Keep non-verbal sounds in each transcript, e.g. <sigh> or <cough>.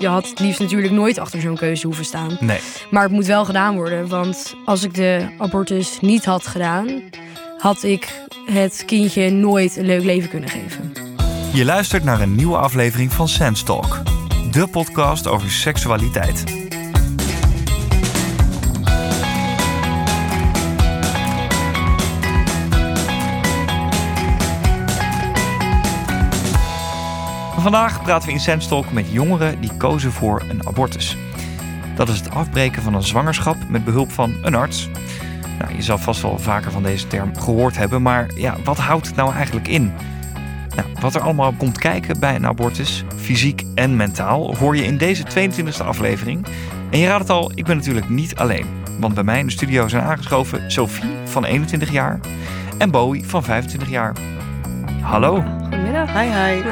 Je had het liefst natuurlijk nooit achter zo'n keuze hoeven staan. Nee. Maar het moet wel gedaan worden. Want als ik de abortus niet had gedaan, had ik het kindje nooit een leuk leven kunnen geven. Je luistert naar een nieuwe aflevering van Sense Talk, de podcast over seksualiteit. Vandaag praten we in Sense Talk met jongeren die kozen voor een abortus. Dat is het afbreken van een zwangerschap met behulp van een arts. Nou, je zal vast wel vaker van deze term gehoord hebben, maar ja, wat houdt het nou eigenlijk in? Nou, wat er allemaal komt kijken bij een abortus, fysiek en mentaal, hoor je in deze 22e aflevering. En je raadt het al, ik ben natuurlijk niet alleen. Want bij mij in de studio zijn aangeschoven Sophie van 21 jaar en Bowie van 25 jaar. Hallo. Goedemiddag. Hi,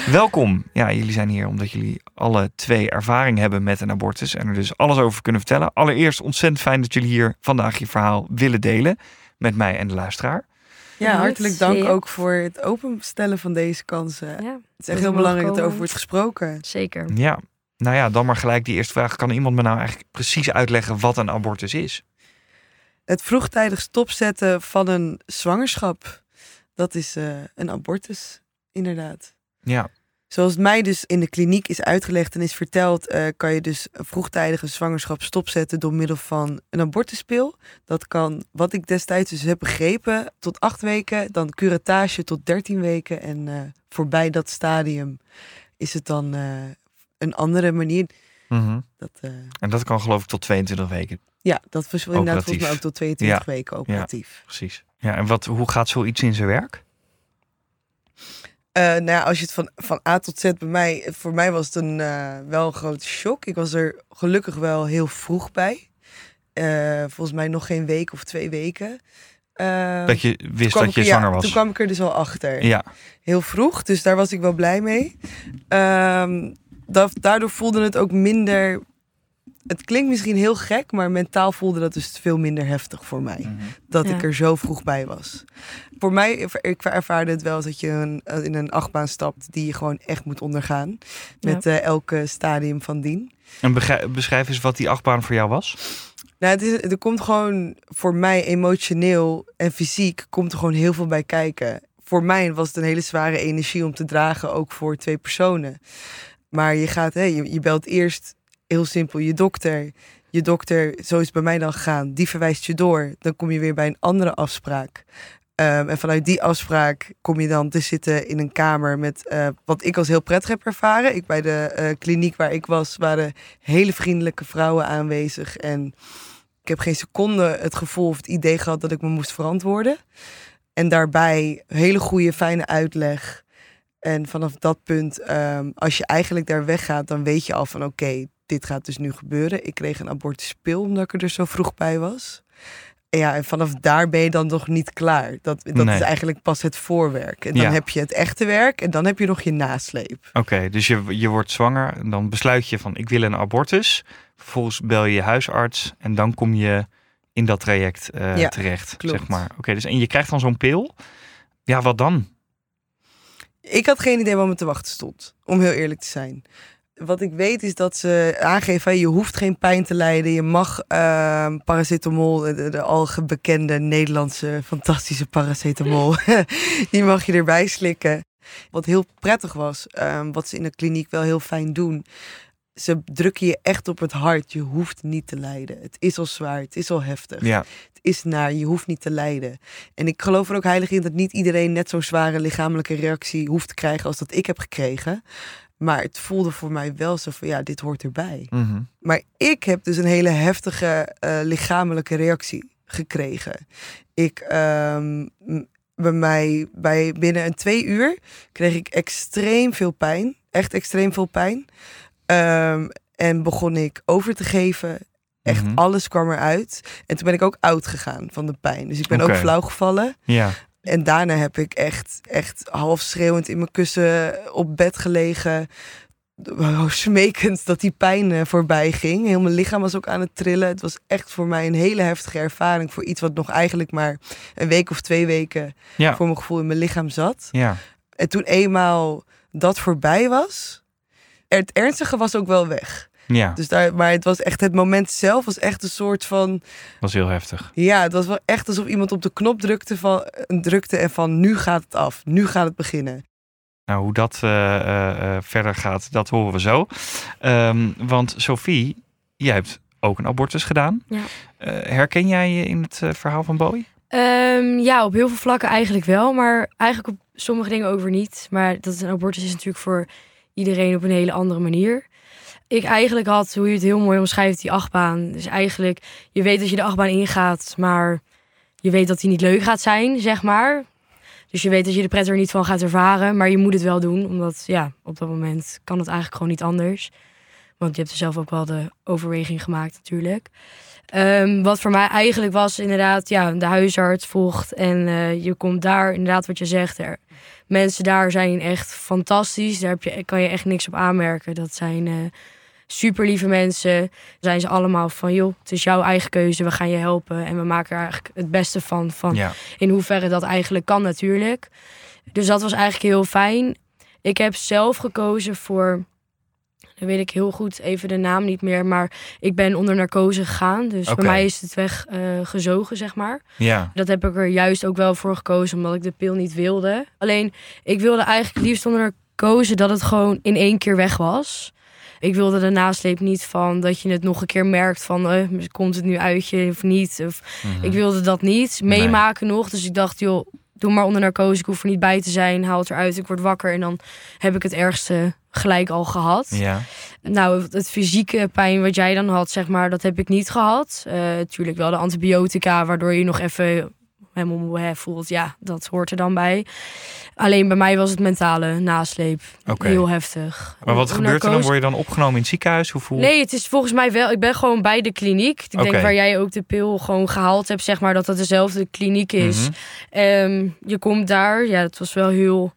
hi. <laughs> Welkom. Ja, jullie zijn hier omdat jullie alle twee ervaring hebben met een abortus en er dus alles over kunnen vertellen. Allereerst ontzettend fijn dat jullie hier vandaag je verhaal willen delen met mij en de luisteraar. Ja, hartelijk dank ook voor het openstellen van deze kansen. Het is echt heel belangrijk dat er over wordt gesproken. zeker. Ja, nou ja, dan maar gelijk die eerste vraag. Kan iemand me nou eigenlijk precies uitleggen wat een abortus is? Het vroegtijdig stopzetten van een zwangerschap, dat is eh, een abortus, inderdaad. Ja, Zoals het mij dus in de kliniek is uitgelegd en is verteld, eh, kan je dus een vroegtijdige zwangerschap stopzetten door middel van een abortuspil. Dat kan, wat ik destijds dus heb begrepen, tot acht weken, dan curatage tot dertien weken. En eh, voorbij dat stadium is het dan een andere manier. Mhm. Dat, en dat kan geloof ik tot 22 weken. Ja, dat was inderdaad volgens mij ook tot 22 Ja. weken operatief. Precies. Ja, en wat, hoe gaat zoiets in zijn werk? Eh, nou ja, als je het van, van A tot Z bij mij, voor mij was het een, eh, wel een grote shock. Ik was er gelukkig wel heel vroeg bij. Eh, volgens mij nog geen week of twee weken. Eh, Dat je wist dat je er- zwanger ja, was. Toen kwam ik er dus al achter. Ja, Heel vroeg, dus daar was ik wel blij mee. Ehm, dat, daardoor voelde het ook minder... Het klinkt misschien heel gek, maar mentaal voelde dat dus veel minder heftig voor mij Mhm. dat Ja. ik er zo vroeg bij was. Voor mij, ik ervaarde het wel als dat je een, in een achtbaan stapt die je gewoon echt moet ondergaan. Met eh, elke stadium van dien. En beschrijf eens wat die achtbaan voor jou was. Nou, het is, er komt gewoon voor mij emotioneel en fysiek komt er gewoon heel veel bij kijken. Voor mij was het een hele zware energie om te dragen, ook voor twee personen. Maar je gaat, hè, je, je belt eerst heel simpel je dokter. Je dokter, zo is bij mij dan gegaan, die verwijst je door. Dan kom je weer bij een andere afspraak. Ehm, en vanuit die afspraak kom je dan te zitten in een kamer met eh, wat ik als heel prettig heb ervaren. Ik bij de eh, kliniek waar ik was, waren hele vriendelijke vrouwen aanwezig. En ik heb geen seconde het gevoel of het idee gehad dat ik me moest verantwoorden. En daarbij hele goede, fijne uitleg. En vanaf dat punt, ehm, als je eigenlijk daar weggaat, dan weet je al van oké, dit gaat dus nu gebeuren. Ik kreeg een abortuspil omdat ik er zo vroeg bij was. En ja, en vanaf daar ben je dan nog niet klaar. Dat, dat Nee. is eigenlijk pas het voorwerk. En dan Ja. heb je het echte werk en dan heb je nog je nasleep. Oké, dus je, je wordt zwanger en dan besluit je van ik wil een abortus. Vervolgens bel je je huisarts en dan kom je in dat traject eh, Ja, terecht, klopt. zeg maar. Oké, dus en je krijgt dan zo'n pil. Ja, wat dan? Ik had geen idee wat me te wachten stond, om heel eerlijk te zijn. Wat ik weet is dat ze aangeven, je hoeft geen pijn te lijden. Je mag ehm, paracetamol, de, de, de algebekende Nederlandse fantastische paracetamol, <laughs> die mag je erbij slikken. Wat heel prettig was, ehm, wat ze in de kliniek wel heel fijn doen. Ze drukken je echt op het hart. Je hoeft niet te lijden. Het is al zwaar, het is al heftig Ja, het is naar, je hoeft niet te lijden. En ik geloof er ook heilig in dat niet iedereen net zo'n zware lichamelijke reactie hoeft te krijgen als dat ik heb gekregen. Maar het voelde voor mij wel zo van, ja, dit hoort erbij. mhm. Maar ik heb dus een hele heftige eh, lichamelijke reactie gekregen. Ik, ehm, bij mij, bij binnen een twee uur kreeg ik extreem veel pijn. Echt extreem veel pijn. Ehm, en begon ik over te geven. Echt Mhm. alles kwam eruit. En toen ben ik ook oud gegaan van de pijn. Dus ik ben ook flauw gevallen. ja. En daarna heb ik echt, echt half schreeuwend in mijn kussen op bed gelegen. Oh, smekend dat die pijn eh, voorbij ging. Heel mijn lichaam was ook aan het trillen. Het was echt voor mij een hele heftige ervaring. Voor iets wat nog eigenlijk maar een week of twee weken Ja. voor mijn gevoel in mijn lichaam zat. Ja. En toen eenmaal dat voorbij was, het ernstige was ook wel weg. Ja, Dus daar, maar het was echt, het moment zelf was echt een soort van, was heel heftig. ja, het was wel echt alsof iemand op de knop drukte, van, eh, drukte en van nu gaat het af, nu gaat het beginnen. Nou, hoe dat eh, eh, verder gaat, dat horen we zo. Ehm, want Sophie, jij hebt ook een abortus gedaan. Ja. Eh, herken jij je in het verhaal van Bowie? Ehm, ja, op heel veel vlakken eigenlijk wel, maar eigenlijk op sommige dingen ook weer niet. Maar dat is een abortus is natuurlijk voor iedereen op een hele andere manier. Ik eigenlijk had, hoe je het heel mooi omschrijft, die achtbaan. Dus eigenlijk, je weet dat je de achtbaan ingaat, maar je weet dat die niet leuk gaat zijn, zeg maar. Dus je weet dat je de pret er niet van gaat ervaren, maar je moet het wel doen. Omdat, ja, op dat moment kan het eigenlijk gewoon niet anders. Want je hebt er zelf ook wel de overweging gemaakt natuurlijk. Ehm, wat voor mij eigenlijk was inderdaad, ja, de huisarts volgt en eh, je komt daar, inderdaad wat je zegt. Er, mensen daar zijn echt fantastisch. Daar heb je, kan je echt niks op aanmerken. Dat zijn eh super lieve mensen. Zijn ze allemaal van, joh, het is jouw eigen keuze. We gaan je helpen en we maken er eigenlijk het beste van. van Ja. in hoeverre dat eigenlijk kan natuurlijk. Dus dat was eigenlijk heel fijn. Ik heb zelf gekozen voor, dan weet ik heel goed even de naam niet meer, maar ik ben onder narcose gegaan. Dus Oké. bij mij is het weg eh, gezogen, zeg maar. Ja. Dat heb ik er juist ook wel voor gekozen, omdat ik de pil niet wilde. Alleen, ik wilde eigenlijk liefst onder narcose dat het gewoon in één keer weg was. Ik wilde de nasleep niet van dat je het nog een keer merkt van eh, komt het nu uit je of niet. Of, Mhm. ik wilde dat niet Nee. meemaken nog. Dus ik dacht, joh, doe maar onder narcose. Ik hoef er niet bij te zijn. Haal het eruit. Ik word wakker. En dan heb ik het ergste gelijk al gehad. Ja. Nou, het- fysieke pijn wat jij dan had, zeg maar, dat heb ik niet gehad. Eh tuurlijk wel de antibiotica, waardoor je nog even helemaal moe voelt. Ja, dat hoort er dan bij. Alleen bij mij was het mentale nasleep Oké. heel heftig. Maar wat gebeurt er dan? Word je dan opgenomen in het ziekenhuis? Hoe voel... Nee, het is volgens mij wel. Ik ben gewoon bij de kliniek. Ik denk waar jij ook de pil gewoon gehaald hebt, zeg maar, dat dat dezelfde kliniek is. Mhm. Ehm, je komt daar. Ja, het was wel heel.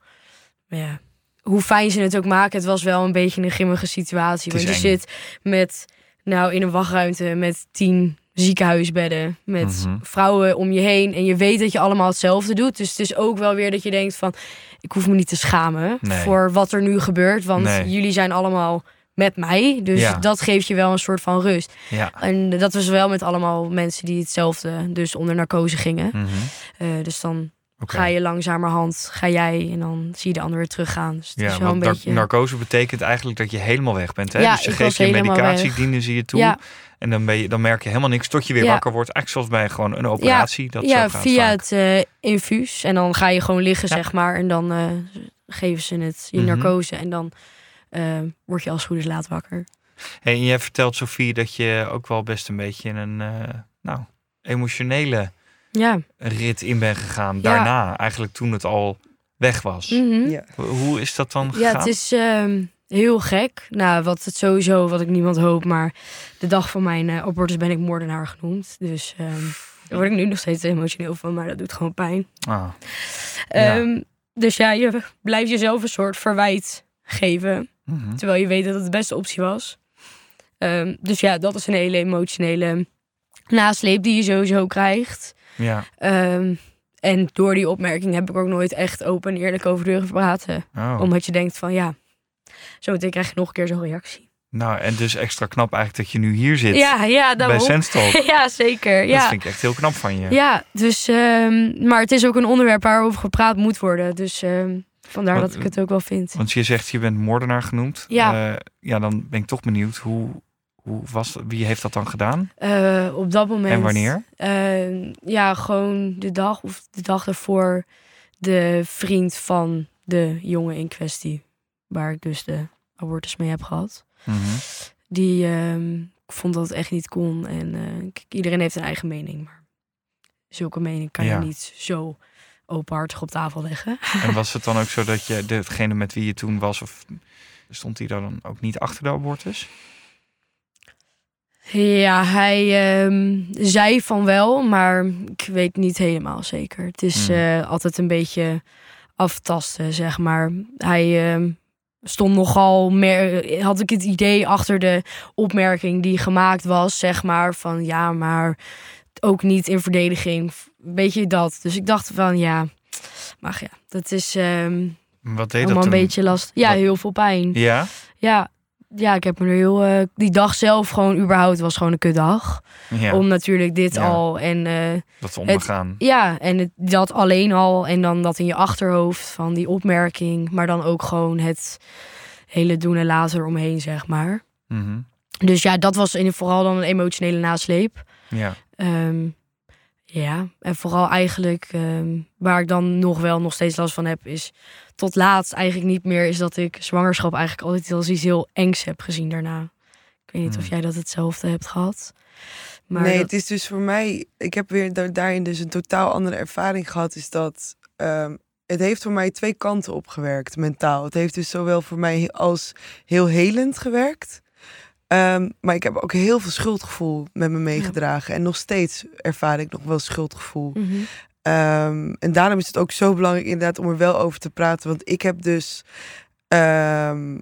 Ja, hoe fijn ze het ook maken, het was wel een beetje een grimmige situatie. Want je eng. zit met, nou, in een wachtruimte met tien ziekenhuisbedden. Met Mhm. vrouwen om je heen. En je weet dat je allemaal hetzelfde doet. Dus het is ook wel weer dat je denkt van... Ik hoef me niet te schamen Nee. voor wat er nu gebeurt. Want Nee. jullie zijn allemaal met mij. Dus Ja. dat geeft je wel een soort van rust. Ja. En dat was wel met allemaal mensen die hetzelfde, dus onder narcose gingen. Mhm. Eh, dus dan Ga je langzamerhand, ga jij en dan zie je de ander weer teruggaan. Dus Ja, want beetje... narcose betekent eigenlijk dat je helemaal weg bent. Hè? Ja, dus geven was je medicatie, dienen ze je toe. Ja, En dan, ben je, dan merk je helemaal niks tot je weer Ja. wakker wordt. Eigenlijk zoals bij gewoon een operatie. dat ja zo gaat via vaak. het eh, infuus. En dan ga je gewoon liggen, Ja. zeg maar. En dan eh, geven ze het, je Mhm. narcose. En dan eh, word je als goed is laat wakker. Hey, en jij vertelt, Sofie, dat je ook wel best een beetje een nou, emotionele Ja. rit in bent gegaan. Daarna, eigenlijk toen het al weg was. Mhm. Ja. Hoe- is dat dan gegaan? Ja, het is ehm, heel gek. Nou, wat het sowieso, wat ik niemand hoop, maar de dag van mijn eh, abortus ben ik moordenaar genoemd. Dus ehm, daar word ik nu nog steeds emotioneel van, maar dat doet gewoon pijn. Ah, Ja. Ehm, dus ja, je blijft jezelf een soort verwijt geven, mhm. terwijl je weet dat het de beste optie was. Ehm, dus ja, dat is een hele emotionele nasleep die je sowieso krijgt. Ja. Ehm, en door die opmerking heb ik ook nooit echt open en eerlijk over durven praten. Oh. Omdat je denkt van ja, zo meteen krijg je nog een keer zo'n reactie. Nou, en dus extra knap eigenlijk dat je nu hier zit. Ja, ja, bij daarom. Senstalk. <laughs> ja, zeker. Dat Ja. vind ik echt heel knap van je. ja, dus, ehm, maar het is ook een onderwerp waarover gepraat moet worden. Dus ehm, vandaar Want- dat ik het ook wel vind. Want je zegt je bent moordenaar genoemd. Ja. Eh, ja, dan ben ik toch benieuwd. Hoe, hoe was, wie heeft dat dan gedaan? Eh, op dat moment. En wanneer? Ehm, ja, gewoon de dag of de dag ervoor de vriend van de jongen in kwestie, waar ik dus de abortus mee heb gehad. Mhm. Die ehm, vond dat het echt niet kon. En eh, iedereen heeft een eigen mening, maar zulke mening kan Ja. je niet zo openhartig op tafel leggen. En <laughs> was het dan ook zo dat je degene met wie je toen was, of stond hij daar dan ook niet achter de abortus? Ja, hij ehm, zei van wel, maar ik weet niet helemaal zeker. Het is Hmm. eh, altijd een beetje aftasten, zeg maar. Hij ehm, stond nogal, mer- had ik het idee achter de opmerking die gemaakt was, zeg maar, van ja, maar ook niet in verdediging. Beetje dat. Dus ik dacht van ja, maar ja, dat is ehm Wat deed allemaal dat een beetje last. Ja, Wat- heel veel pijn. Ja? Ja, ja, ik heb me er heel... eh, die dag zelf gewoon überhaupt was gewoon een kutdag. Ja, Om natuurlijk dit Ja. al en... eh, dat ondergaan. Ja, en het, dat alleen al en dan dat in je achterhoofd van die opmerking, maar dan ook gewoon het hele doen en laten omheen, zeg maar. Mhm. Dus ja, dat was in, vooral dan een emotionele nasleep. Ja. Ehm, ja, en vooral eigenlijk ehm, waar ik dan nog wel nog steeds last van heb, is tot laatst eigenlijk niet meer, is dat ik zwangerschap eigenlijk altijd als iets heel engs heb gezien daarna. Ik weet niet of Hmm. jij dat hetzelfde hebt gehad. Maar nee, dat- het is dus voor mij. Ik heb weer da- daarin dus een totaal andere ervaring gehad. Is dat ehm, het heeft voor mij twee kanten opgewerkt mentaal. Het heeft dus zowel voor mij als heel helend gewerkt. Ehm, maar ik heb ook heel veel schuldgevoel met me meegedragen. En nog steeds ervaar ik nog wel schuldgevoel. Mhm. Ehm, en daarom is het ook zo belangrijk inderdaad om er wel over te praten. Want ik heb dus ehm,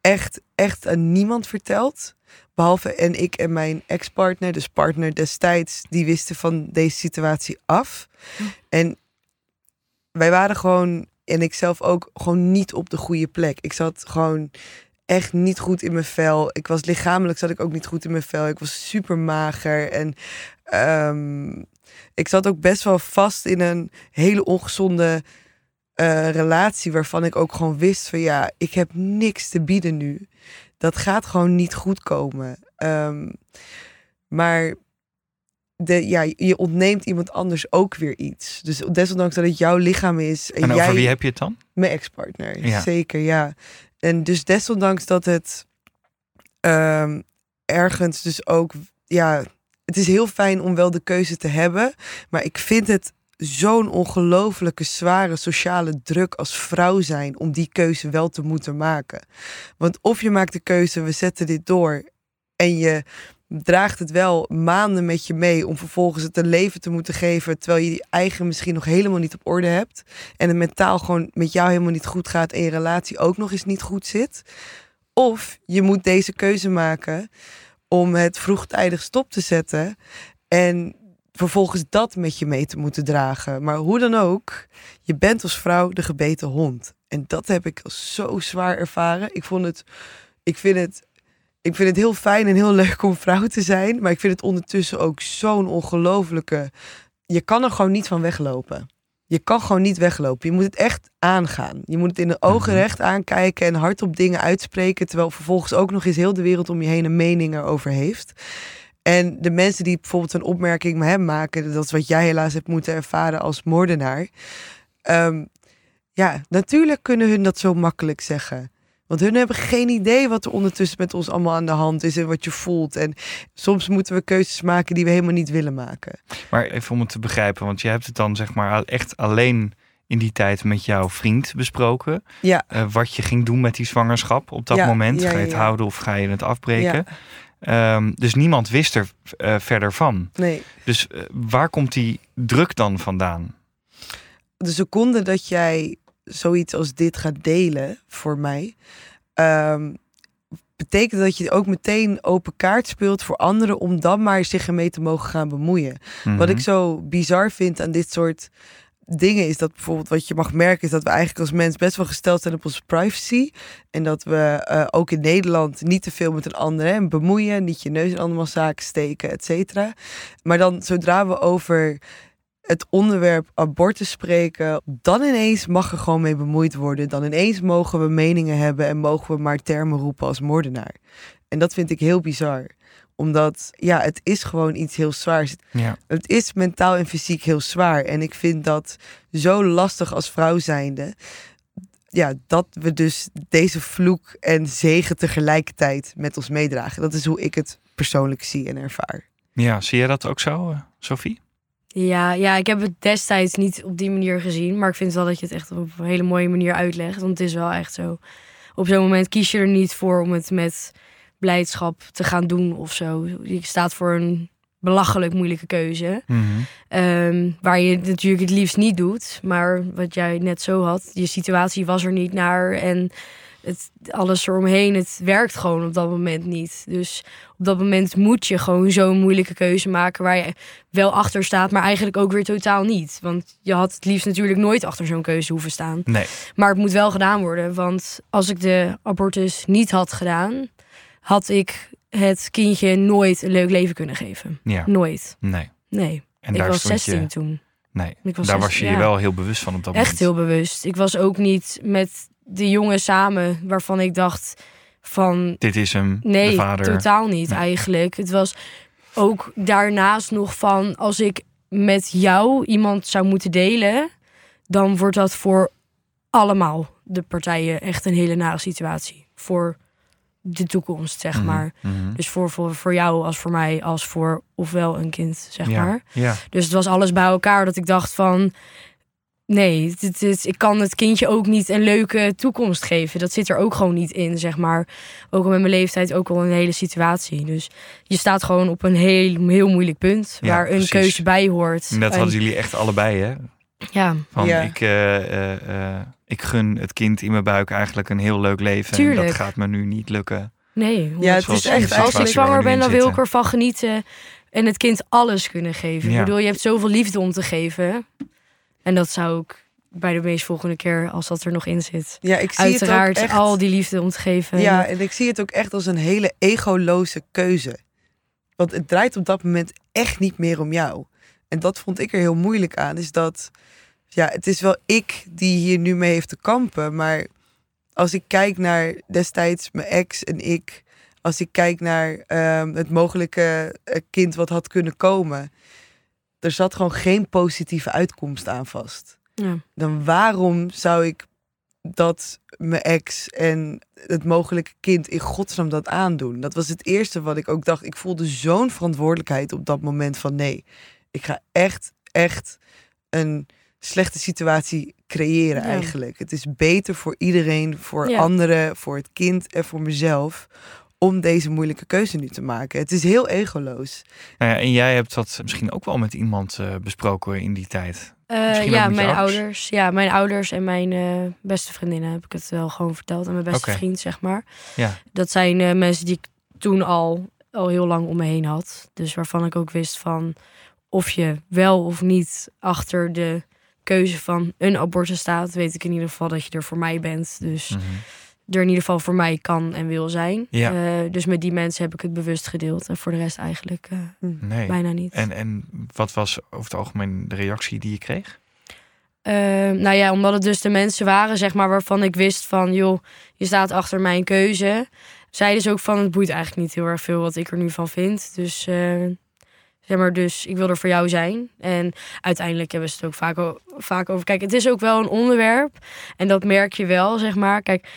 echt, echt aan niemand verteld. Behalve en ik en mijn ex-partner, dus partner destijds, die wisten van deze situatie af. En wij waren gewoon, en ik zelf ook, gewoon niet op de goede plek. Ik zat gewoon echt niet goed in mijn vel. Ik was lichamelijk zat ik ook niet goed in mijn vel. Ik was super mager en ehm, ik zat ook best wel vast in een hele ongezonde eh, relatie waarvan ik ook gewoon wist van ja, ik heb niks te bieden nu. Dat gaat gewoon niet goed komen. Ehm, maar de, ja, je ontneemt iemand anders ook weer iets. Dus desondanks dat het jouw lichaam is en, En jij over wie heb je het dan? mijn ex-partner, Ja. zeker, ja. En dus desondanks dat het ehm, ergens dus ook, ja, het is heel fijn om wel de keuze te hebben, maar ik vind het zo'n ongelofelijke zware sociale druk als vrouw zijn om die keuze wel te moeten maken. Want of je maakt de keuze, we zetten dit door en je draagt het wel maanden met je mee om vervolgens het een leven te moeten geven terwijl je die eigen misschien nog helemaal niet op orde hebt en het mentaal gewoon met jou helemaal niet goed gaat en je relatie ook nog eens niet goed zit. Of je moet deze keuze maken om het vroegtijdig stop te zetten en vervolgens dat met je mee te moeten dragen. Maar hoe dan ook, je bent als vrouw de gebeten hond. En dat heb ik zo zwaar ervaren. Ik vond het, ik vind het, ik vind het heel fijn en heel leuk om vrouw te zijn, maar ik vind het ondertussen ook zo'n ongelofelijke. Je kan er gewoon niet van weglopen. Je kan gewoon niet weglopen. Je moet het echt aangaan. Je moet het in de ogen Mhm. recht aankijken en hardop dingen uitspreken. Terwijl vervolgens ook nog eens heel de wereld om je heen een mening erover heeft. En de mensen die bijvoorbeeld een opmerking met hem maken, dat is wat jij helaas hebt moeten ervaren als moordenaar. Ehm, ja, natuurlijk kunnen hun dat zo makkelijk zeggen. Want hun hebben geen idee wat er ondertussen met ons allemaal aan de hand is en wat je voelt. En soms moeten we keuzes maken die we helemaal niet willen maken. Maar even om het te begrijpen, want je hebt het dan zeg maar echt alleen in die tijd met jouw vriend besproken. Ja. Eh, wat je ging doen met die zwangerschap op dat Ja, moment. ja, ga je het ja. houden of ga je het afbreken? Ehm, dus niemand wist er eh, verder van. Nee, Dus eh, waar komt die druk dan vandaan? de seconde dat jij zoiets als dit gaat delen voor mij, ehm, betekent dat je ook meteen open kaart speelt voor anderen om dan maar zich ermee te mogen gaan bemoeien. Wat Mhm. ik zo bizar vind aan dit soort dingen is dat bijvoorbeeld wat je mag merken is dat we eigenlijk als mens best wel gesteld zijn op onze privacy en dat we eh, ook in Nederland niet te veel met een ander hè, bemoeien, niet je neus in allemaal zaken steken, et cetera. Maar dan zodra we over het onderwerp abortus spreken, dan ineens mag er gewoon mee bemoeid worden. Dan ineens mogen we meningen hebben en mogen we maar termen roepen als moordenaar. En dat vind ik heel bizar. Omdat, ja, het is gewoon iets heel zwaars. Ja. Het is mentaal en fysiek heel zwaar. En ik vind dat zo lastig als vrouw zijnde. Ja, dat we dus deze vloek en zegen tegelijkertijd met ons meedragen. Dat is hoe ik het persoonlijk zie en ervaar. ja, zie jij dat ook zo, eh, Sophie? Ja, ja, ik heb het destijds niet op die manier gezien. Maar ik vind wel dat je het echt op een hele mooie manier uitlegt. Want het is wel echt zo. Op zo'n moment kies je er niet voor om het met blijdschap te gaan doen of zo. Je staat voor een belachelijk moeilijke keuze. Mhm. Ehm, waar je het natuurlijk het liefst niet doet. Maar wat jij net zo had, je situatie was er niet naar. En het, alles eromheen, het werkt gewoon op dat moment niet. Dus op dat moment moet je gewoon zo'n moeilijke keuze maken waar je wel achter staat, maar eigenlijk ook weer totaal niet. Want je had het liefst natuurlijk nooit achter zo'n keuze hoeven staan. Nee. Maar het moet wel gedaan worden, want als ik de abortus niet had gedaan, had ik het kindje nooit een leuk leven kunnen geven. Ja. Nooit. Nee. Nee. En ik daar was stond 16 je... toen. Nee. Was daar 16, was je je ja. wel heel bewust van op dat Echt moment. heel bewust. Ik was ook niet met de jongen samen waarvan ik dacht van Dit is hem, nee, de vader. totaal niet Nee. eigenlijk. Het was ook daarnaast nog van als ik met jou iemand zou moeten delen, dan wordt dat voor allemaal de partijen echt een hele nare situatie voor de toekomst, zeg Mhm, maar. mhm. Dus voor, voor, voor jou als voor mij, als voor ofwel een kind, zeg ja. maar. Ja. Dus het was alles bij elkaar dat ik dacht van... Nee, dit, dit, ik kan het kindje ook niet een leuke toekomst geven. Dat zit er ook gewoon niet in, zeg maar. Ook al met mijn leeftijd ook al een hele situatie. Dus je staat gewoon op een heel, heel moeilijk punt... Ja, waar een precies. keuze bij hoort. En dat En- hadden jullie echt allebei, hè? Ja, Van Ja. ik, eh, eh, eh, ik gun het kind in mijn buik eigenlijk een heel leuk leven. En Tuurlijk. dat gaat me nu niet lukken. nee. Ja, het is echt Als ik zwanger ben, dan wil ik ervan genieten. En het kind alles kunnen geven. Ja. Ik bedoel, je hebt zoveel liefde om te geven. En dat zou ik bij de meest volgende keer, als dat er nog in zit... Ja, ik zie het Uiteraard ook echt... al die liefde om te geven. Ja, en ik zie het ook echt als een hele egoloze keuze. Want het draait op dat moment echt niet meer om jou. En dat vond ik er heel moeilijk aan. Is dat, ja, het is wel ik die hier nu mee heeft te kampen. Maar als ik kijk naar destijds mijn ex en ik. Als ik kijk naar ehm, het mogelijke eh, kind wat had kunnen komen. Er zat gewoon geen positieve uitkomst aan vast Ja. dan waarom zou ik dat mijn ex en het mogelijke kind in godsnaam dat aandoen? Dat was het eerste wat ik ook dacht. Ik voelde zo'n verantwoordelijkheid op dat moment van nee, ik ga echt, echt een slechte situatie creëren Ja. eigenlijk. Het is beter voor iedereen, voor Ja. anderen, voor het kind en voor mezelf om deze moeilijke keuze nu te maken. Het is heel egoloos. Nou ja, en jij hebt dat misschien ook wel met iemand eh, besproken in die tijd. Eh, ja, mijn ouders? ouders. Ja, mijn ouders en mijn eh, beste vriendinnen heb ik het wel gewoon verteld. En mijn beste vriend, zeg maar. Ja. Dat zijn eh, mensen die ik toen al, al heel lang om me heen had. Dus waarvan ik ook wist van of je wel of niet achter de keuze van een abortus staat, weet ik in ieder geval dat je er voor mij bent. Dus Mhm. Er in ieder geval voor mij kan en wil zijn. Ja. Eh, dus met die mensen heb ik het bewust gedeeld. En voor de rest eigenlijk eh, Nee. bijna niet. En, en wat was over het algemeen de reactie die je kreeg? Eh, nou ja, omdat het dus de mensen waren, zeg maar, waarvan ik wist van, joh, je staat achter mijn keuze. Zeiden ze ook van, het boeit eigenlijk niet heel erg veel wat ik er nu van vind. Dus, eh, zeg maar, dus ik wil er voor jou zijn. En uiteindelijk hebben ze het ook vaak, vaak over. Kijk, het is ook wel een onderwerp. En dat merk je wel, zeg maar. Kijk,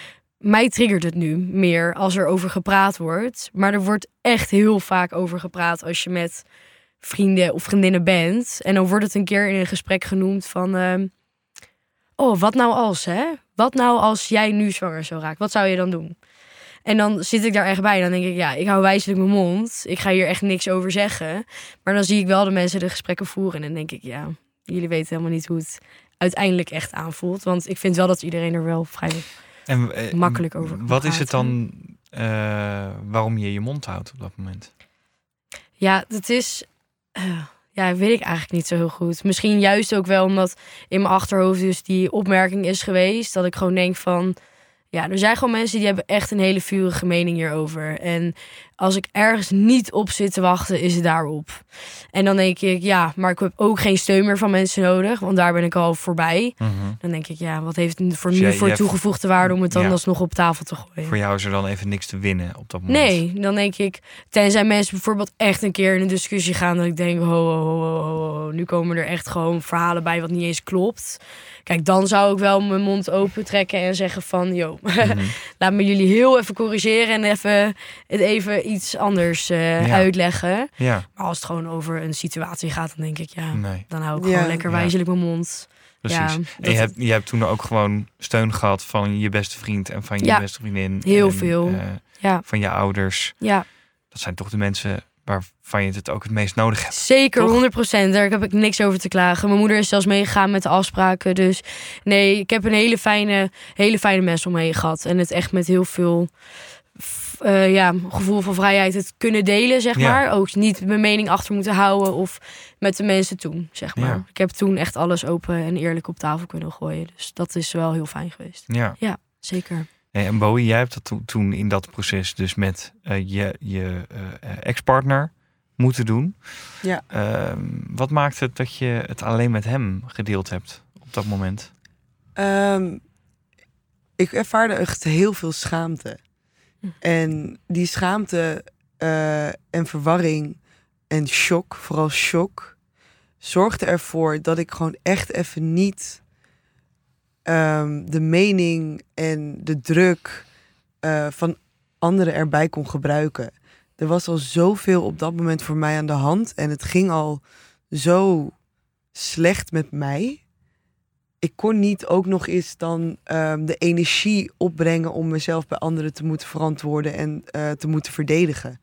mij triggert het nu meer als er over gepraat wordt. Maar er wordt echt heel vaak over gepraat als je met vrienden of vriendinnen bent. En dan wordt het een keer in een gesprek genoemd van... ehm, oh, wat nou als, hè? Wat nou als jij nu zwanger zou raken? Wat zou je dan doen? En dan zit ik daar echt bij. Dan denk ik, ja, ik hou wijselijk mijn mond. Ik ga hier echt niks over zeggen. Maar dan zie ik wel de mensen de gesprekken voeren. En dan denk ik, ja, jullie weten helemaal niet hoe het uiteindelijk echt aanvoelt. Want ik vind wel dat iedereen er wel vrij En, eh, Makkelijk over Wat is het dan eh, waarom je je mond houdt op dat moment? Ja, dat is. eh, ja, weet ik eigenlijk niet zo heel goed. Misschien juist ook wel omdat in mijn achterhoofd dus die opmerking is geweest. Dat ik gewoon denk van. Ja, er zijn gewoon mensen die hebben echt een hele vurige mening hierover. En als ik ergens niet op zit te wachten, is het daarop. En dan denk ik, ja, maar ik heb ook geen steun meer van mensen nodig. Want daar ben ik al voorbij. Dan denk ik, ja, wat heeft het voor Dus nu jij- voor jij- toegevoegde waarde om het dan Ja. alsnog op tafel te gooien? Voor jou is er dan even niks te winnen op dat moment. Nee, dan denk ik, tenzij mensen bijvoorbeeld echt een keer in een discussie gaan, dat ik denk, ho, ho, ho, ho, ho, nu komen er echt gewoon verhalen bij wat niet eens klopt. Kijk, dan zou ik wel mijn mond open trekken en zeggen van, yo, <laughs> Mhm. laat me jullie heel even corrigeren en even het even iets anders eh, Ja. uitleggen. Ja, Maar als het gewoon over een situatie gaat, dan denk ik, ja, nee, dan hou ik Ja. gewoon lekker Ja. wijzelijk mijn mond. precies. Ja, en dat- je hebt, je hebt toen ook gewoon steun gehad van je beste vriend en van je beste vriendin. heel en, veel. eh, Ja, van je ouders. ja, Dat zijn toch de mensen waarvan je het ook het meest nodig hebt. Zeker, Toch? 100%. Daar heb ik niks over te klagen. Mijn moeder is zelfs meegegaan met de afspraken. Dus nee, ik heb een hele fijne, hele fijne mensen om me heen gehad. En het echt met heel veel eh, ja, gevoel van vrijheid het kunnen delen, zeg Ja. maar. Ook niet mijn mening achter moeten houden of met de mensen toen, zeg maar. Ja. Ik heb toen echt alles open en eerlijk op tafel kunnen gooien. Dus dat is wel heel fijn geweest. Ja. Zeker. Hey, en Bowie, jij hebt dat to- toen in dat proces dus met eh, je, je eh, ex-partner moeten doen. Ja. Ehm, wat maakt het dat je het alleen met hem gedeeld hebt op dat moment? Ehm, ik ervaarde echt heel veel schaamte. En die schaamte eh, en verwarring en shock, vooral shock, zorgde ervoor dat ik gewoon echt even niet ehm, de mening en de druk eh, van anderen erbij kon gebruiken. Er was al zoveel op dat moment voor mij aan de hand en het ging al zo slecht met mij ik kon niet ook nog eens dan ehm, de energie opbrengen om mezelf bij anderen te moeten verantwoorden en eh, te moeten verdedigen.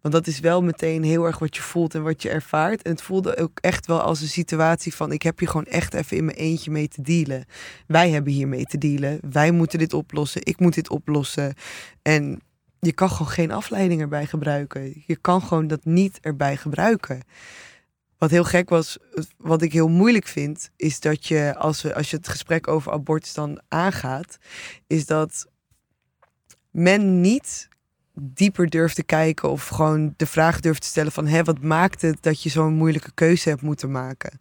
Want dat is wel meteen heel erg wat je voelt en wat je ervaart. En het voelde ook echt wel als een situatie van ik heb hier gewoon echt even in mijn eentje mee te dealen. Wij hebben hier mee te dealen. Wij moeten dit oplossen. Ik moet dit oplossen. En je kan gewoon geen afleiding erbij gebruiken. Je kan gewoon dat niet erbij gebruiken. Wat heel gek was, wat ik heel moeilijk vind, is dat je als, we, als je het gesprek over abortus dan aangaat, is dat men niet dieper durft te kijken of gewoon de vraag durft te stellen van hé, wat maakt het dat je zo'n moeilijke keuze hebt moeten maken?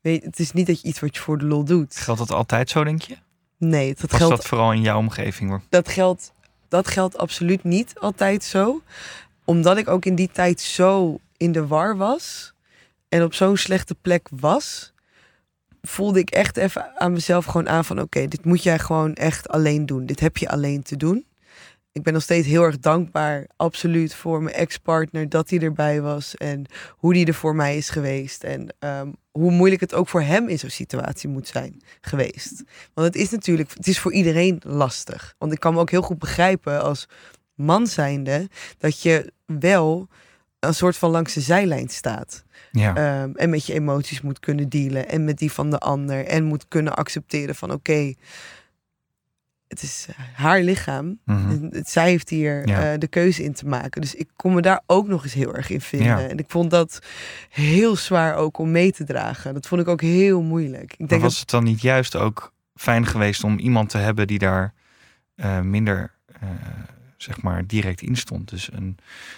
Weet, het is niet dat je iets wat je voor de lol doet. Geldt dat altijd zo, denk je? Nee, dat Was geldt dat vooral in jouw omgeving? hoor? dat geldt, dat geldt absoluut niet altijd zo. Omdat ik ook in die tijd zo in de war was en op zo'n slechte plek was, voelde ik echt even aan mezelf gewoon aan van oké, dit moet jij gewoon echt alleen doen. Dit heb je alleen te doen. Ik ben nog steeds heel erg dankbaar, absoluut, voor mijn ex-partner dat hij erbij was en hoe die er voor mij is geweest. En ehm, hoe moeilijk het ook voor hem in zo'n situatie moet zijn geweest. Want het is natuurlijk, het is voor iedereen lastig. Want ik kan me ook heel goed begrijpen als man zijnde dat je wel een soort van langs de zijlijn staat. Ja. Ehm, en met je emoties moet kunnen dealen. En met die van de ander. En moet kunnen accepteren van oké, het is haar lichaam. Mhm. En zij heeft hier Ja. eh, de keuze in te maken. Dus ik kon me daar ook nog eens heel erg in vinden. Ja. En ik vond dat heel zwaar ook om mee te dragen. Dat vond ik ook heel moeilijk. Ik Maar denk was dat, het dan niet juist ook fijn geweest om iemand te hebben die daar eh, minder, eh, zeg maar, direct in stond? Dus een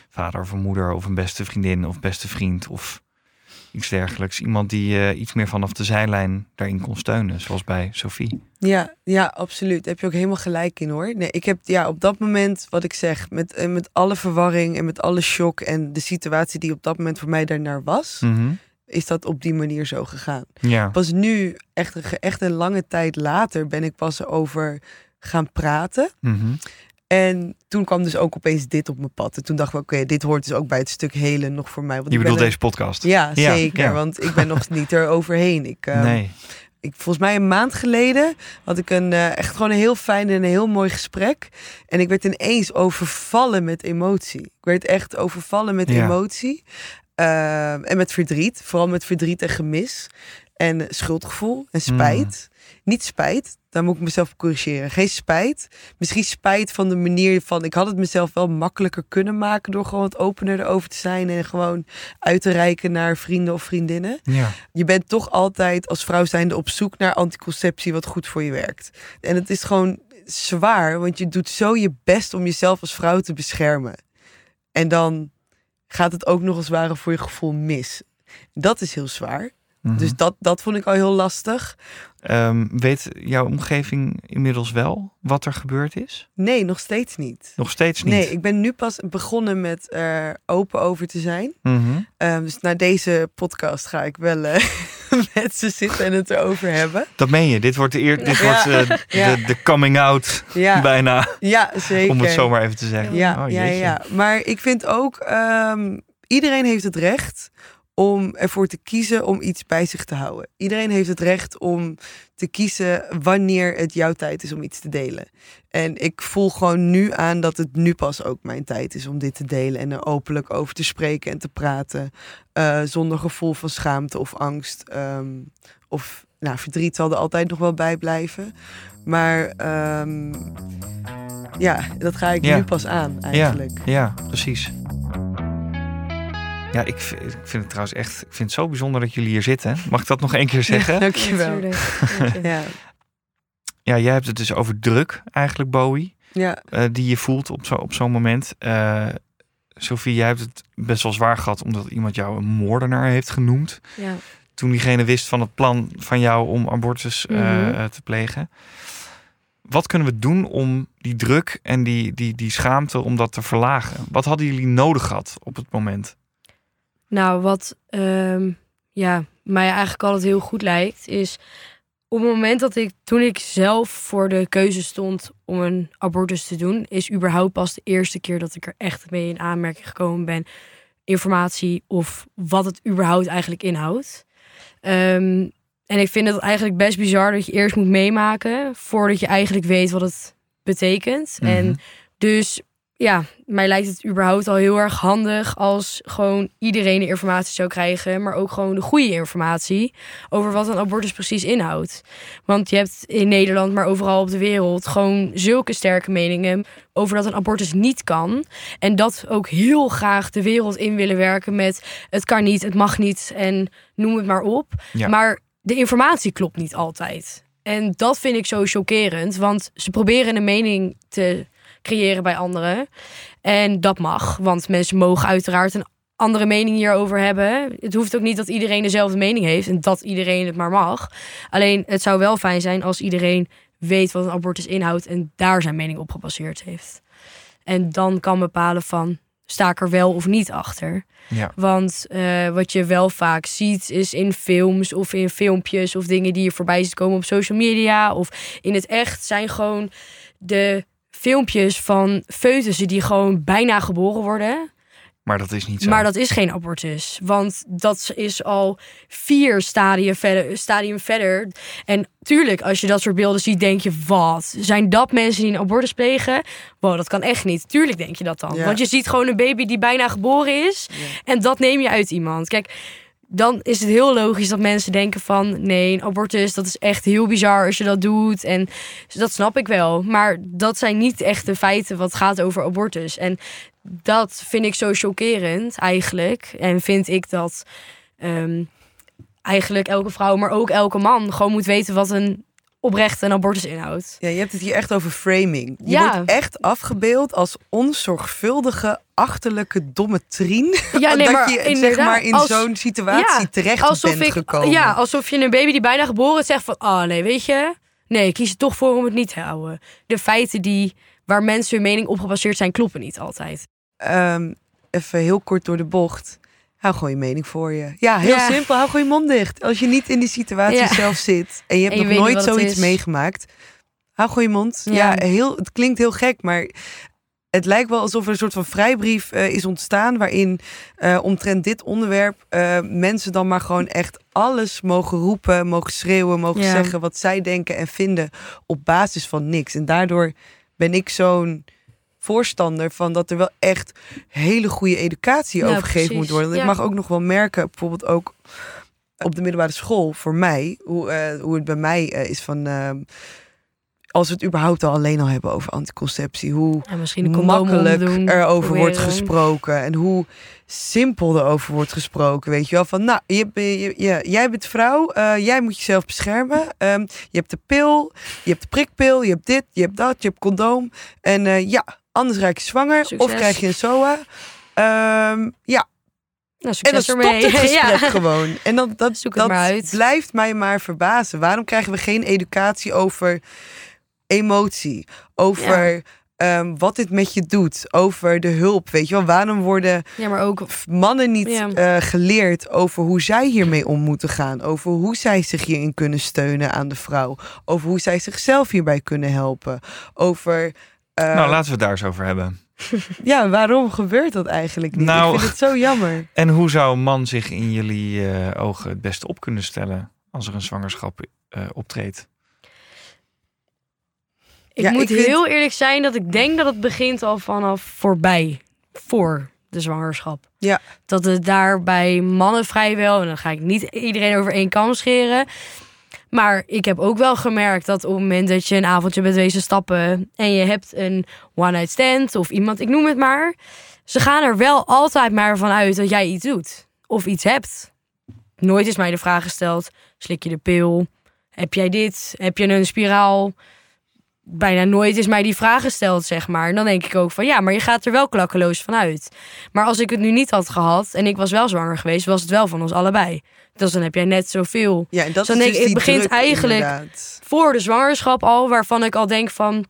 vader of een moeder of een beste vriendin of beste vriend of iets dergelijks. Iemand die eh, iets meer vanaf de zijlijn daarin kon steunen, zoals bij Sophie. ja, ja, absoluut. Daar heb je ook helemaal gelijk in hoor. Nee, ik heb ja, op dat moment, wat ik zeg, met, eh, met alle verwarring en met alle shock en de situatie die op dat moment voor mij daarnaar was, Mhm. is dat op die manier zo gegaan. Ja. Pas nu, echt, een- echt een lange tijd later, ben ik pas erover gaan praten. Mhm. En toen kwam dus ook opeens dit op mijn pad. En toen dacht ik, oké, dit hoort dus ook bij het stuk helen nog voor mij. Want Je bedoelt er- deze podcast? Ja, Ja, zeker. ja. Want ik ben nog <laughs> niet er overheen. Ik, ehm, Nee. ik, volgens mij een maand geleden had ik een eh, echt gewoon een heel fijn en een heel mooi gesprek. En ik werd ineens overvallen met emotie. Ik werd echt overvallen met Ja. emotie. Ehm, en met verdriet. Vooral met verdriet en gemis. En schuldgevoel en spijt. Niet spijt, daar moet ik mezelf corrigeren. Geen spijt. Misschien spijt van de manier van... Ik had het mezelf wel makkelijker kunnen maken... door gewoon wat opener erover te zijn... en gewoon uit te reiken naar vrienden of vriendinnen Ja. je bent toch altijd als vrouw zijnde op zoek naar anticonceptie wat goed voor je werkt. En het is gewoon zwaar, want je doet zo je best om jezelf als vrouw te beschermen. En dan gaat het ook nog als ware voor je gevoel mis. Dat is heel zwaar. Mhm. Dus dat, dat vond ik al heel lastig. Ehm, weet jouw omgeving inmiddels wel wat er gebeurd is? Nee, nog steeds niet. Nog steeds niet? Nee, ik ben nu pas begonnen met er open over te zijn. Mhm. Ehm, dus na deze podcast ga ik wel eh, <laughs> met ze zitten en het erover hebben. Dat meen je. Dit wordt de, eer, dit Ja. wordt, eh, <laughs> Ja. de, de coming out Ja, <laughs> bijna. ja zeker. Om het zomaar even te zeggen. Ja, Oh, ja, ja. Maar ik vind ook, ehm, iedereen heeft het recht om ervoor te kiezen om iets bij zich te houden. Iedereen heeft het recht om te kiezen wanneer het jouw tijd is om iets te delen. En ik voel gewoon nu aan dat het nu pas ook mijn tijd is om dit te delen en er openlijk over te spreken en te praten. Uh, zonder gevoel van schaamte of angst. Um, of nou, verdriet zal er altijd nog wel bij blijven. Maar um, ja, dat ga ik Ja. nu pas aan eigenlijk. Ja, ja, precies. Ja, ik, ik vind het trouwens echt ik vind het zo bijzonder dat jullie hier zitten. Mag ik dat nog één keer zeggen? <laughs> Dankjewel. Natuurlijk. Dank <laughs> je. Ja, Ja, jij hebt het dus over druk eigenlijk, Bowie. ja. eh, die je voelt op zo- op zo'n moment. Eh Sophie, jij hebt het best wel zwaar gehad omdat iemand jou een moordenaar heeft genoemd. Ja. Toen diegene wist van het plan van jou om abortus eh, Mhm. eh, te plegen. Wat kunnen we doen om die druk en die, die, die schaamte om dat te verlagen? Wat hadden jullie nodig gehad op het moment? Nou, wat ehm, ja, mij eigenlijk altijd heel goed lijkt, is op het moment dat ik, toen ik zelf voor de keuze stond om een abortus te doen, is überhaupt pas de eerste keer dat ik er echt mee in aanmerking gekomen ben. Informatie of wat het überhaupt eigenlijk inhoudt. Ehm, en ik vind het eigenlijk best bizar dat je eerst moet meemaken voordat je eigenlijk weet wat het betekent. En Mhm. dus ja, mij lijkt het überhaupt al heel erg handig als gewoon iedereen de informatie zou krijgen, maar ook gewoon de goede informatie over wat een abortus precies inhoudt. Want je hebt in Nederland, maar overal op de wereld, gewoon zulke sterke meningen over dat een abortus niet kan. En dat ook heel graag de wereld in willen werken met het kan niet, het mag niet en noem het maar op. Ja. Maar de informatie klopt niet altijd. En dat vind ik zo chockerend, want ze proberen een mening te creëren bij anderen. En dat mag, want mensen mogen uiteraard een andere mening hierover hebben. Het hoeft ook niet dat iedereen dezelfde mening heeft en dat iedereen het maar mag. Alleen het zou wel fijn zijn als iedereen weet wat een abortus inhoudt en daar zijn mening op gebaseerd heeft. En dan kan bepalen van sta ik er wel of niet achter. Ja. Want eh, wat je wel vaak ziet is in films of in filmpjes of dingen die je voorbij ziet komen op social media of in het echt zijn gewoon de filmpjes van foetussen die gewoon bijna geboren worden. Maar dat is niet zo. Maar dat is geen abortus. Want dat is al vier stadia verder, stadium verder. En tuurlijk, als je dat soort beelden ziet, denk je: wat? Zijn dat mensen die een abortus plegen? Wow, dat kan echt niet. Tuurlijk denk je dat dan. Ja. Want je ziet gewoon een baby die bijna geboren is. En dat neem je uit iemand. Kijk, dan is het heel logisch dat mensen denken van... nee, een abortus, dat is echt heel bizar als je dat doet. En dat snap ik wel. Maar dat zijn niet echt de feiten wat gaat over abortus. En dat vind ik zo chockerend eigenlijk. En vind ik dat ehm, eigenlijk elke vrouw, maar ook elke man... gewoon moet weten wat een oprecht een abortus inhoudt. Ja, je hebt het hier echt over framing. Je Ja. wordt echt afgebeeld als onzorgvuldige, achterlijke, domme trien. Ja, nee, <laughs> dat maar je zeg maar in zo'n situatie Ja, terecht alsof bent ik, gekomen. Ja, alsof je een baby die bijna geboren is zegt van... oh nee, weet je... Nee, ik kies er toch voor om het niet te houden. De feiten die, waar mensen hun mening op gebaseerd zijn... kloppen niet altijd. Ehm, even heel kort door de bocht. Hou gewoon je mening voor je. Ja, heel Ja. simpel. Hou gewoon je mond dicht. Als je niet in die situatie Ja. zelf zit en je hebt En je nog nooit zoiets meegemaakt, hou gewoon je mond. Ja, Ja. heel, het klinkt heel gek, maar het lijkt wel alsof er een soort van vrijbrief eh, is ontstaan waarin eh, omtrent dit onderwerp eh, mensen dan maar gewoon echt alles mogen roepen, mogen schreeuwen, mogen zeggen wat zij denken en vinden op basis van niks. En daardoor ben ik zo'n voorstander van dat er wel echt hele goede educatie Ja, over gegeven moet worden. Ja. Ik mag ook nog wel merken, bijvoorbeeld ook op de middelbare school voor mij, hoe, eh, hoe het bij mij eh, is van. ehm, als we het überhaupt al alleen al hebben over anticonceptie, hoe condoom makkelijk erover wordt gesproken en hoe simpel erover wordt gesproken. Weet je wel, van nou, je, je, jij bent vrouw, eh, jij moet jezelf beschermen. Ehm, je hebt de pil, je hebt de prikpil, je hebt dit, je hebt dat, je hebt condoom. En eh, ja, anders raak je zwanger of krijg je een SOA. Ehm, ja, Nou, en dan succes stopt ermee. het <laughs> gesprek Ja. gewoon. En dan, dat, Zoek het dat maar uit. blijft mij maar verbazen. Waarom krijgen we geen educatie over emotie? Over ehm, wat dit met je doet? Over de hulp? Weet je wel, waarom worden Ja, maar ook... mannen niet Ja. eh, geleerd over hoe zij hiermee om moeten gaan? Over hoe zij zich hierin kunnen steunen aan de vrouw? Over hoe zij zichzelf hierbij kunnen helpen? Over... eh, Nou, laten we het daar eens over hebben. <laughs> Ja, waarom gebeurt dat eigenlijk niet? Nou- Ik vind het zo jammer. <laughs> En hoe zou een man zich in jullie eh, ogen het beste op kunnen stellen als er een zwangerschap eh, optreedt? Ik Ja, moet ik vind- heel eerlijk zijn dat ik denk dat het begint al vanaf voorbij. Voor de zwangerschap. Ja. Dat het daar bij mannen vrijwel, en dan ga ik niet iedereen over één kam scheren. Maar ik heb ook wel gemerkt dat op het moment dat je een avondje bent wezen stappen en je hebt een one-night stand of iemand, ik noem het maar. Ze gaan er wel altijd maar van uit dat jij iets doet of iets hebt. Nooit is mij de vraag gesteld: slik je de pil? Heb jij dit? Heb je een spiraal? bijna nooit is mij die vraag gesteld, zeg maar. En dan denk ik ook van ja, maar je gaat er wel klakkeloos van uit. Maar als ik het nu niet had gehad en ik was wel zwanger geweest, was het wel van ons allebei. Dus dan heb jij net zoveel Ja, en dat Zo is denk dus het begint druk, eigenlijk- inderdaad. voor de zwangerschap al, waarvan ik al denk van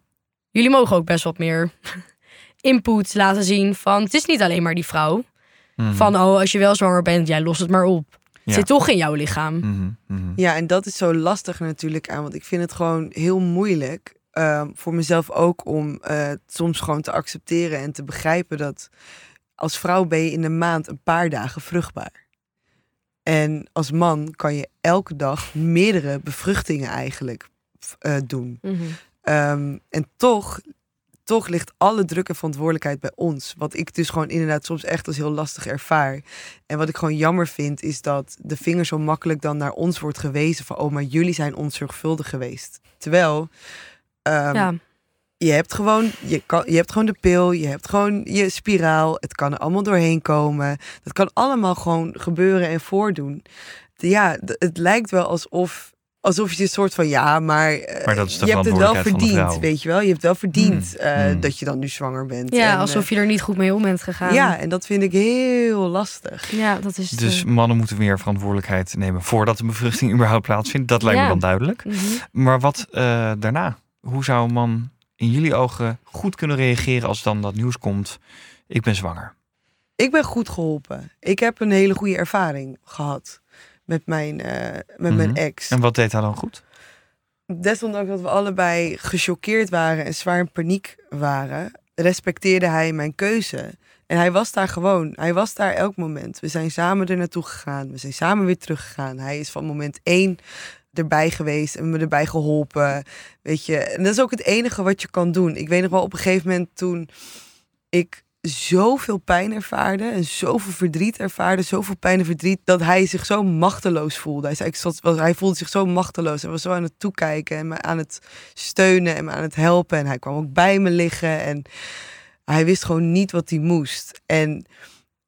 jullie mogen ook best wat meer <laughs> input laten zien van het is niet alleen maar die vrouw. Mhm. Van oh, als je wel zwanger bent, jij lost het maar op. Het Ja. zit toch in jouw lichaam. Mhm, mhm. Ja, en dat is zo lastig natuurlijk aan. Want ik vind het gewoon heel moeilijk. ehm, voor mezelf ook om eh, soms gewoon te accepteren en te begrijpen dat als vrouw ben je in een maand een paar dagen vruchtbaar. En als man kan je elke dag meerdere bevruchtingen eigenlijk eh, doen. Mhm. Ehm, en toch, toch ligt alle druk en verantwoordelijkheid bij ons. Wat ik dus gewoon inderdaad soms echt als heel lastig ervaar. En wat ik gewoon jammer vind, is dat de vinger zo makkelijk dan naar ons wordt gewezen. Van, oh, maar jullie zijn onzorgvuldig geweest. Terwijl, ehm, ja. Je, hebt gewoon, je, kan, je hebt gewoon de pil, je hebt gewoon je spiraal. Het kan er allemaal doorheen komen. Dat kan allemaal gewoon gebeuren en voordoen. Ja, het lijkt wel alsof... Alsof je een soort van ja, maar, eh, Maar dat is de je hebt het wel verdiend, weet je wel. Je hebt wel verdiend Mm, eh, mm. dat je dan nu zwanger bent. ja, En, alsof je er niet goed mee om bent eh, gegaan. ja, en dat vind ik heel lastig. ja dat is Dus eh. mannen moeten meer verantwoordelijkheid nemen voordat de bevruchting überhaupt plaatsvindt. Dat lijkt me dan duidelijk. Mhm. Maar wat eh, daarna? Hoe zou een man in jullie ogen goed kunnen reageren als dan dat nieuws komt? Ik ben zwanger. Ik ben goed geholpen. Ik heb een hele goede ervaring gehad met mijn, eh, met mijn Mhm. ex. En wat deed hij dan goed? Desondanks dat we allebei gechoqueerd waren en zwaar in paniek waren, respecteerde hij mijn keuze. En hij was daar gewoon. Hij was daar elk moment. We zijn samen er naartoe gegaan. We zijn samen weer teruggegaan. Hij is van moment één erbij geweest en me erbij geholpen. Weet je, en dat is ook het enige wat je kan doen. Ik weet nog wel op een gegeven moment toen ik zoveel pijn ervaarde en zoveel verdriet ervaarde, zoveel pijn en verdriet, dat hij zich zo machteloos voelde. Hij, zei, ik hij voelde zich zo machteloos en was zo aan het toekijken en me aan het steunen en me aan het helpen. En hij kwam ook bij me liggen en hij wist gewoon niet wat hij moest. En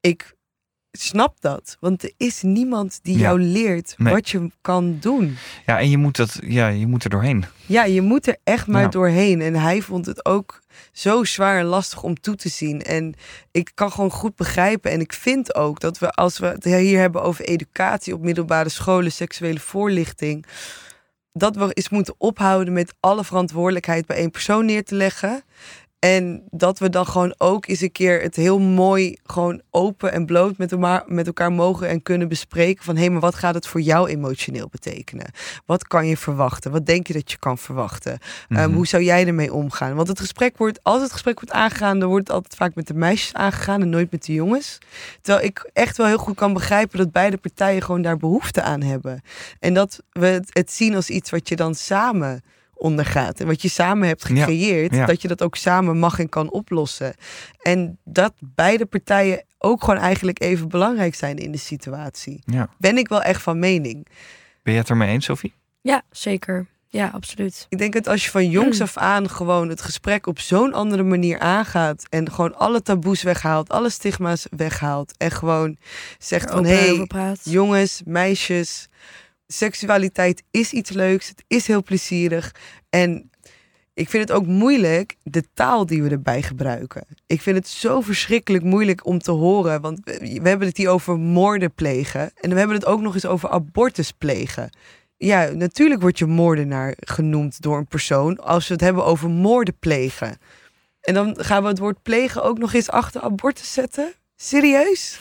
ik snap dat, want er is niemand die Ja. jou leert Nee. wat je kan doen. Ja, en je moet, dat, ja, je moet er doorheen. Ja, je moet er echt maar Ja. doorheen. En hij vond het ook zo zwaar en lastig om toe te zien. En ik kan gewoon goed begrijpen. En ik vind ook dat we, als we het hier hebben over educatie op middelbare scholen, seksuele voorlichting, dat we eens moeten ophouden met alle verantwoordelijkheid bij één persoon neer te leggen. En dat we dan gewoon ook eens een keer het heel mooi, gewoon open en bloot met elkaar, met elkaar mogen en kunnen bespreken. Van hé, maar wat gaat het voor jou emotioneel betekenen? Wat kan je verwachten? Wat denk je dat je kan verwachten? Ehm, Mhm. hoe zou jij ermee omgaan? Want het gesprek wordt, als het gesprek wordt aangegaan, dan wordt het altijd vaak met de meisjes aangegaan en nooit met de jongens. Terwijl ik echt wel heel goed kan begrijpen dat beide partijen gewoon daar behoefte aan hebben. En dat we het, het zien als iets wat je dan samen ondergaat. En wat je samen hebt gecreëerd, ja. dat je dat ook samen mag en kan oplossen. En dat beide partijen ook gewoon eigenlijk even belangrijk zijn in de situatie. Ja. Ben ik wel echt van mening. Ben je het ermee eens, Sophie? Ja, zeker. Ja, absoluut. Ik denk dat als je van jongs Mm. af aan gewoon het gesprek op zo'n andere manier aangaat en gewoon alle taboes weghaalt, alle stigma's weghaalt en gewoon zegt van hé, praat. jongens, meisjes, seksualiteit is iets leuks, het is heel plezierig en ik vind het ook moeilijk de taal die we erbij gebruiken. Ik vind het zo verschrikkelijk moeilijk om te horen, want we hebben het hier over moorden plegen en we hebben het ook nog eens over abortus plegen. Ja, natuurlijk word je moordenaar genoemd door een persoon als we het hebben over moorden plegen. En dan gaan we het woord plegen ook nog eens achter abortus zetten? Serieus?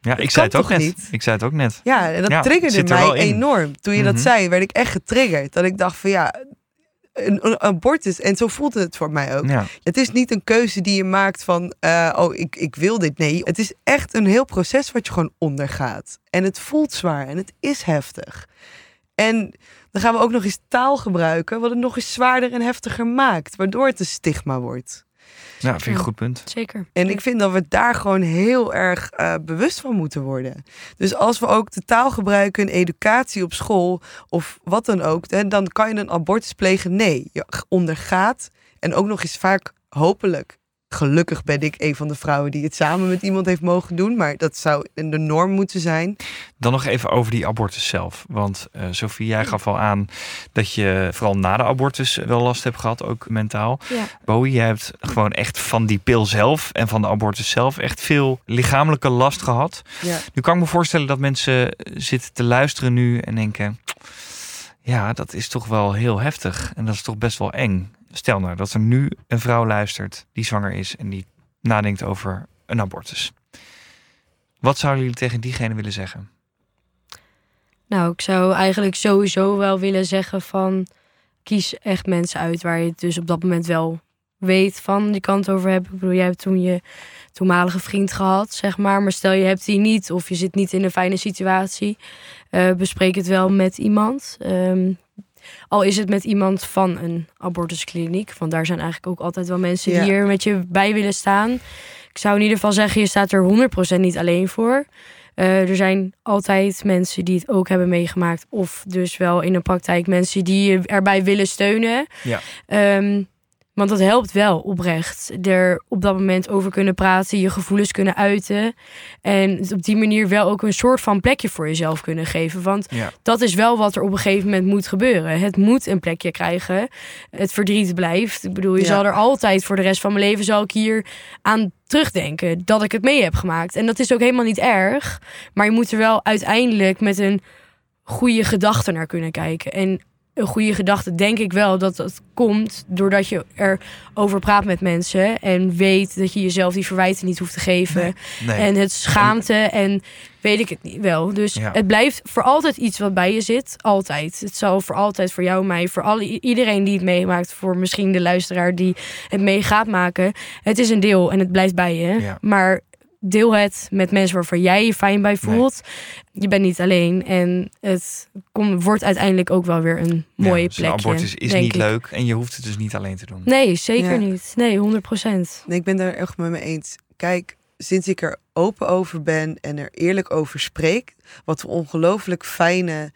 Ja, Dat ik zei het ook net. niet? Ik zei het ook net. Ja, en dat Ja, triggerde er mij enorm. Toen je Mhm. dat zei, werd ik echt getriggerd. Dat ik dacht van ja, een, een abortus. En zo voelt het voor mij ook. Ja. Het is niet een keuze die je maakt van, eh, oh, ik, ik wil dit. Nee, het is echt een heel proces wat je gewoon ondergaat. En het voelt zwaar en het is heftig. En dan gaan we ook nog eens taal gebruiken, wat het nog eens zwaarder en heftiger maakt, waardoor het een stigma wordt. Ja, vind ik een goed punt. Zeker. En ik vind dat we daar gewoon heel erg eh, bewust van moeten worden. Dus als we ook de taal gebruiken in educatie op school of wat dan ook, hè, dan kan je een abortus plegen. Nee, je ondergaat en ook nog eens vaak hopelijk. Gelukkig ben ik een van de vrouwen die het samen met iemand heeft mogen doen, maar dat zou de norm moeten zijn. Dan nog even over die abortus zelf. Want uh, Sophie, jij gaf al aan dat je vooral na de abortus wel last hebt gehad, ook mentaal. Ja. Bowie, jij hebt gewoon echt van die pil zelf en van de abortus zelf echt veel lichamelijke last gehad. Ja. Nu kan ik me voorstellen dat mensen zitten te luisteren nu en denken... Ja, dat is toch wel heel heftig en dat is toch best wel eng. Stel nou dat er nu een vrouw luistert die zwanger is en die nadenkt over een abortus. Wat zouden jullie tegen diegene willen zeggen? Nou, ik zou eigenlijk sowieso wel willen zeggen van... kies echt mensen uit waar je het dus op dat moment wel weet van die kant over hebt. Ik bedoel, jij hebt toen je toenmalige vriend gehad, zeg maar. Maar stel je hebt die niet of je zit niet in een fijne situatie. Uh, bespreek het wel met iemand. Um, al is het met iemand van een abortuskliniek. Want daar zijn eigenlijk ook altijd wel mensen die Ja. hier met je bij willen staan. Ik zou in ieder geval zeggen, je staat er 100% niet alleen voor. Eh, er zijn altijd mensen die het ook hebben meegemaakt. Of dus wel in de praktijk mensen die je erbij willen steunen. Ja. Ehm, want dat helpt wel oprecht. Er op dat moment over kunnen praten, je gevoelens kunnen uiten. En op die manier wel ook een soort van plekje voor jezelf kunnen geven. Want Ja. dat is wel wat er op een gegeven moment moet gebeuren. Het moet een plekje krijgen. Het verdriet blijft. Ik bedoel, je Ja. zal er altijd voor de rest van mijn leven zal ik hier aan terugdenken dat ik het mee heb gemaakt. En dat is ook helemaal niet erg. Maar je moet er wel uiteindelijk met een goede gedachte naar kunnen kijken. En een goede gedachte denk ik wel dat dat komt doordat je erover praat met mensen en weet dat je jezelf die verwijten niet hoeft te geven. Nee. En het schaamte en weet ik het niet wel. Dus Ja. het blijft voor altijd iets wat bij je zit. Altijd. Het zal voor altijd voor jou, mij, voor alle, iedereen die het meemaakt. Voor misschien de luisteraar die het mee gaat maken. Het is een deel en het blijft bij je. Ja. Maar deel het met mensen waarvan jij je fijn bij voelt. Je bent niet alleen. En het kom, wordt uiteindelijk ook wel weer een mooie Ja, dus een abortus is niet ik. leuk en je hoeft het dus niet alleen te doen. Nee, zeker Ja. niet. Nee, 100 procent. Nee, ik ben daar echt met me eens. Kijk, sinds ik er open over ben en er eerlijk over spreek, wat voor ongelooflijk fijne,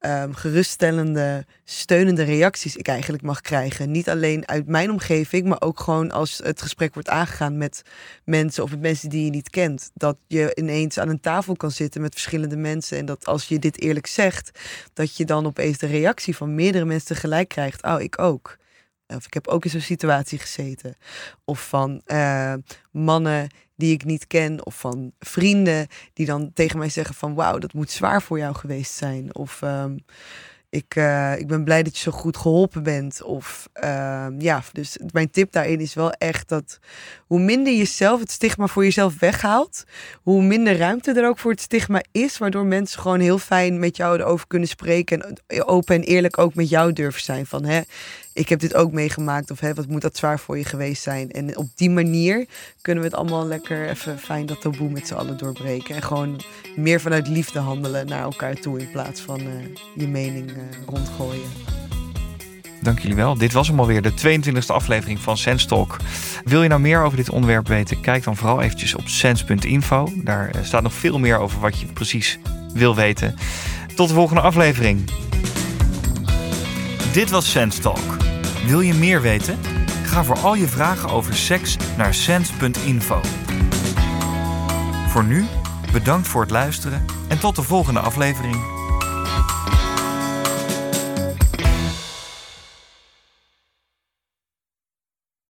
ehm, geruststellende, steunende reacties ik eigenlijk mag krijgen. Niet alleen uit mijn omgeving, maar ook gewoon als het gesprek wordt aangegaan met mensen of met mensen die je niet kent. Dat je ineens aan een tafel kan zitten met verschillende mensen en dat als je dit eerlijk zegt, dat je dan opeens de reactie van meerdere mensen tegelijk krijgt. Oh, ik ook. Of ik heb ook in zo'n situatie gezeten. Of van eh, mannen die ik niet ken. Of van vrienden die dan tegen mij zeggen van... wauw, dat moet zwaar voor jou geweest zijn. Of ehm, ik, eh, ik ben blij dat je zo goed geholpen bent. Of ehm, ja, dus mijn tip daarin is wel echt dat... hoe minder je zelf het stigma voor jezelf weghaalt... hoe minder ruimte er ook voor het stigma is... waardoor mensen gewoon heel fijn met jou erover kunnen spreken... en open en eerlijk ook met jou durven zijn. Van hè, ik heb dit ook meegemaakt. Of hè, wat moet dat zwaar voor je geweest zijn. En op die manier kunnen we het allemaal lekker even fijn dat taboe met z'n allen doorbreken. En gewoon meer vanuit liefde handelen naar elkaar toe. In plaats van eh, je mening eh, rondgooien. Dank jullie wel. Dit was hem alweer, de 22e aflevering van Sense Talk. Wil je nou meer over dit onderwerp weten? Kijk dan vooral eventjes op sense.info. Daar eh, staat nog veel meer over wat je precies wil weten. Tot de volgende aflevering. Dit was Sense Talk. Wil je meer weten? Ga voor al je vragen over seks naar sense.info. Voor nu, bedankt voor het luisteren en tot de volgende aflevering.